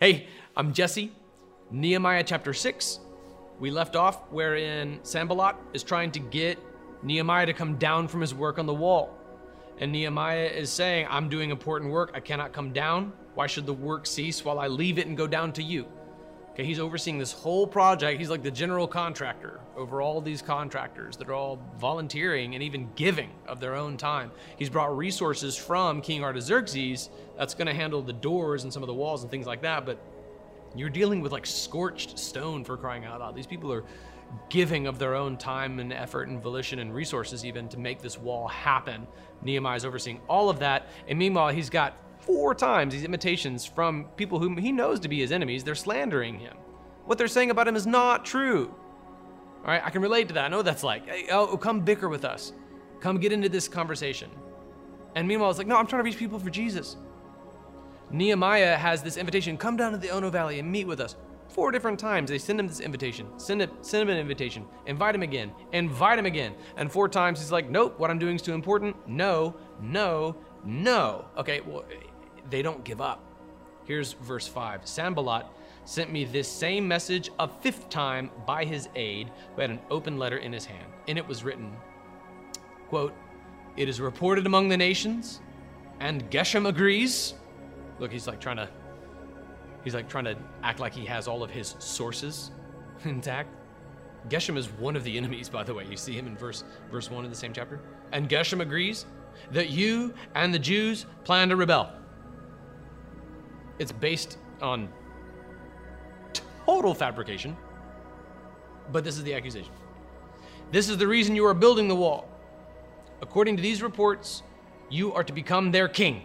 Hey, I'm Jesse. Nehemiah chapter 6. We left off wherein Sanballat is trying to get Nehemiah to come down from his work on the wall. And Nehemiah is saying, I'm doing important work. I cannot come down. Why should the work cease while I leave it and go down to you? Okay, he's overseeing this whole project. He's like the general contractor over all these contractors that are all volunteering and even giving of their own time. He's brought resources from King Artaxerxes that's going to handle the doors and some of the walls and things like that. But you're dealing with like scorched stone for crying out loud. These people are giving of their own time and effort and volition and resources even to make this wall happen. Nehemiah's overseeing all of that. And meanwhile, he's got four times these imitations from people whom he knows to be his enemies. They're slandering him. What they're saying about him is not true. All right, I can relate to that. I know that's like. Hey, oh, come bicker with us. Come get into this conversation. And meanwhile, it's like, no, I'm trying to reach people for Jesus. Nehemiah has this invitation come down to the Ono Valley and meet with us. Four different times they send him this invitation, send, it, send him an invitation, invite him again, invite him again. And four times he's like, nope, what I'm doing is too important. No, no, no. Okay, well, they don't give up. Here's verse 5 Sanballat sent me this same message a fifth time by his aide, who had an open letter in his hand. In it was written, quote, It is reported among the nations, and Geshem agrees. Look, he's like trying to he's like trying to act like he has all of his sources intact. Geshem is one of the enemies, by the way. You see him in verse verse one of the same chapter. And Geshem agrees that you and the Jews plan to rebel. It's based on total fabrication, but this is the accusation. This is the reason you are building the wall. According to these reports, you are to become their king.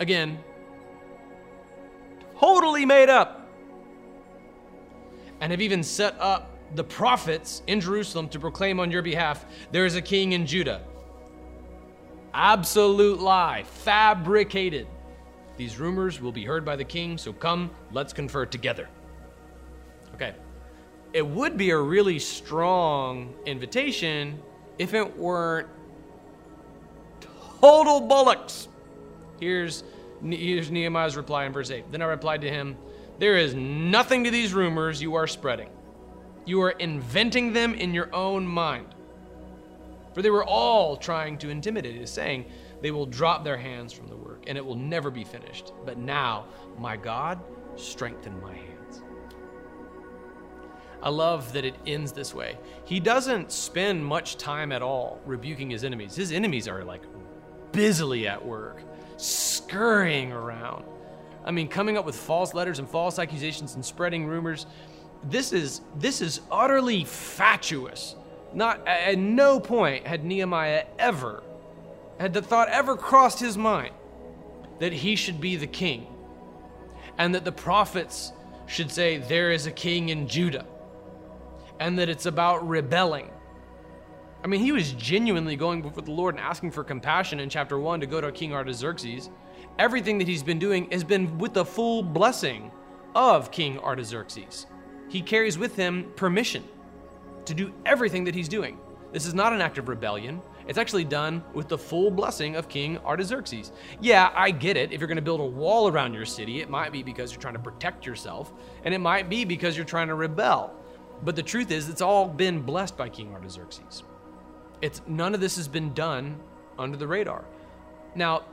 Again, totally made up. And have even set up the prophets in Jerusalem to proclaim on your behalf there is a king in Judah. Absolute lie, fabricated. These rumors will be heard by the king, so come, let's confer together. Okay. It would be a really strong invitation if it weren't total bullocks. Here's, here's Nehemiah's reply in verse 8. Then I replied to him, There is nothing to these rumors you are spreading. You are inventing them in your own mind. For they were all trying to intimidate us, saying, They will drop their hands from the work, and it will never be finished. But now, my God, strengthen my hands. I love that it ends this way. He doesn't spend much time at all rebuking his enemies. His enemies are like busily at work, scurrying around. I mean, coming up with false letters and false accusations and spreading rumors. This is this is utterly fatuous. Not at no point had Nehemiah ever had the thought ever crossed his mind that he should be the king and that the prophets should say there is a king in Judah and that it's about rebelling. I mean, he was genuinely going before the Lord and asking for compassion in chapter 1 to go to King Artaxerxes. Everything that he's been doing has been with the full blessing of King Artaxerxes. He carries with him permission to do everything that he's doing. This is not an act of rebellion. It's actually done with the full blessing of King Artaxerxes. Yeah, I get it. If you're going to build a wall around your city, it might be because you're trying to protect yourself, and it might be because you're trying to rebel. But the truth is, it's all been blessed by King Artaxerxes. It's none of this has been done under the radar. Now,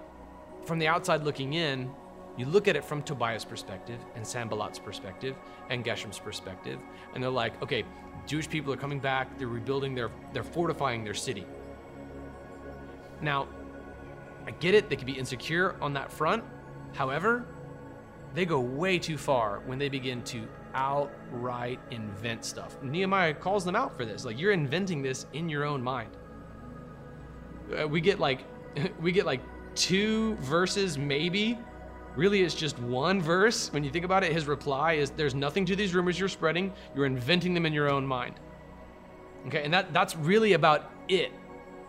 from the outside looking in, you look at it from Tobiah's perspective and Sanballat's perspective and Geshem's perspective, and they're like, okay, Jewish people are coming back, they're rebuilding, their, they're fortifying their city. Now, I get it, they can be insecure on that front. However, they go way too far when they begin to outright invent stuff. Nehemiah calls them out for this. Like you're inventing this in your own mind. Uh, we get like we get like two verses maybe. Really it's just one verse. When you think about it, his reply is there's nothing to these rumors you're spreading. You're inventing them in your own mind. Okay? And that that's really about it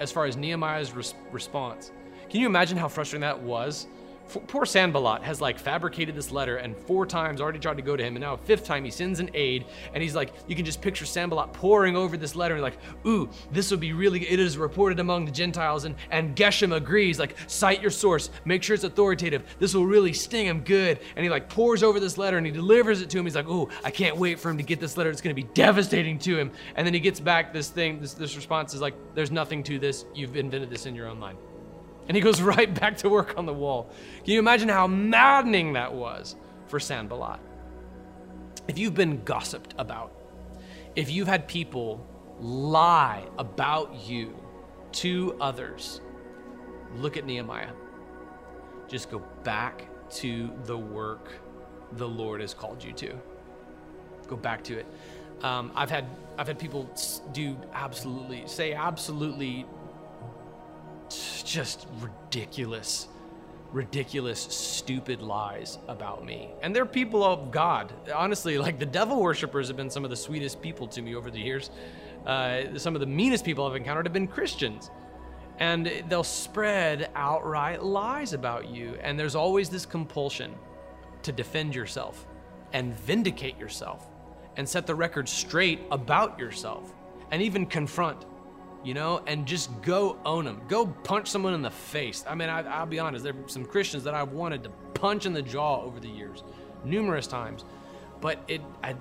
as far as Nehemiah's res- response. Can you imagine how frustrating that was F- poor Sanballat has like fabricated this letter and four times already tried to go to him, and now a fifth time he sends an aide, and he's like, you can just picture Sanballat poring over this letter and like, ooh, this will be really. It is reported among the Gentiles, and and Geshem agrees. Like, cite your source, make sure it's authoritative. This will really sting him good. And he like pores over this letter and he delivers it to him. He's like, ooh, I can't wait for him to get this letter. It's gonna be devastating to him. And then he gets back this thing. This this response is like, there's nothing to this. You've invented this in your own mind. And he goes right back to work on the wall. Can you imagine how maddening that was for Sanballat? If you've been gossiped about, if you've had people lie about you to others, look at Nehemiah. Just go back to the work the Lord has called you to. Go back to it. Um, I've had I've had people do absolutely say absolutely just ridiculous, ridiculous, stupid lies about me. And they're people of God. Honestly, like the devil worshippers have been some of the sweetest people to me over the years. Uh, some of the meanest people I've encountered have been Christians. And they'll spread outright lies about you. And there's always this compulsion to defend yourself and vindicate yourself and set the record straight about yourself and even confront you know, and just go own them. Go punch someone in the face. I mean, I, will be honest, there are some Christians that I've wanted to punch in the jaw over the years, numerous times, but it, I,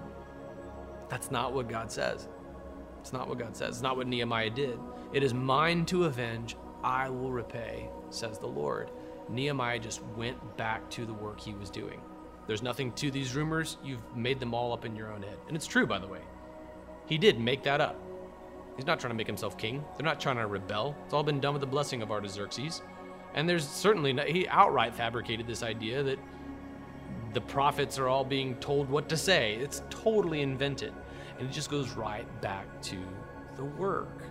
that's not what God says. It's not what God says. It's not what Nehemiah did. It is mine to avenge. I will repay, says the Lord. Nehemiah just went back to the work he was doing. There's nothing to these rumors. You've made them all up in your own head. And it's true, by the way. He did make that up. He's not trying to make himself king. They're not trying to rebel. It's all been done with the blessing of Artaxerxes. And there's certainly, he outright fabricated this idea that the prophets are all being told what to say. It's totally invented. And it just goes right back to the work.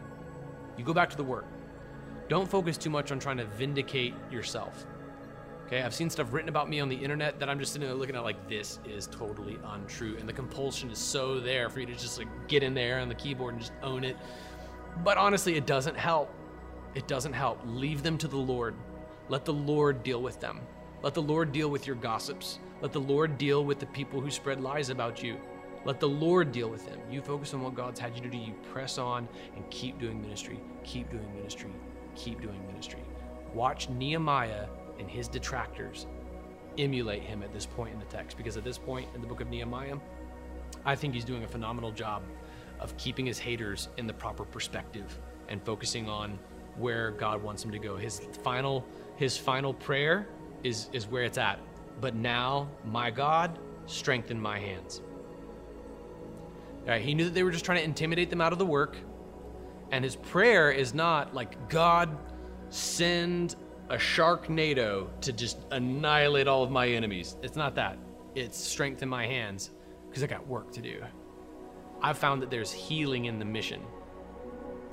You go back to the work. Don't focus too much on trying to vindicate yourself. Okay, I've seen stuff written about me on the internet that I'm just sitting there looking at like this is totally untrue, and the compulsion is so there for you to just like get in there on the keyboard and just own it. But honestly, it doesn't help. It doesn't help. Leave them to the Lord. Let the Lord deal with them. Let the Lord deal with your gossips. Let the Lord deal with the people who spread lies about you. Let the Lord deal with them. You focus on what God's had you to do. You press on and keep doing ministry. Keep doing ministry. Keep doing ministry. Watch Nehemiah and his detractors emulate him at this point in the text because at this point in the book of Nehemiah, I think he's doing a phenomenal job of keeping his haters in the proper perspective and focusing on where God wants him to go. His final his final prayer is is where it's at. But now, my God, strengthen my hands. He knew that they were just trying to intimidate them out of the work. And his prayer is not like, God, send a sharknado to just annihilate all of my enemies. It's not that. It's strength in my hands because I got work to do. I've found that there's healing in the mission.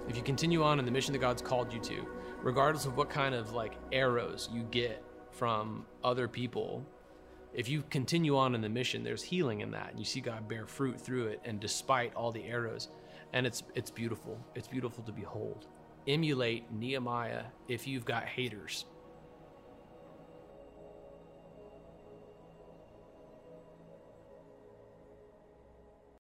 If you continue on in the mission that God's called you to, regardless of what kind of like arrows you get from other people, if you continue on in the mission, there's healing in that. And you see God bear fruit through it and despite all the arrows. And it's it's beautiful. It's beautiful to behold emulate Nehemiah if you've got haters.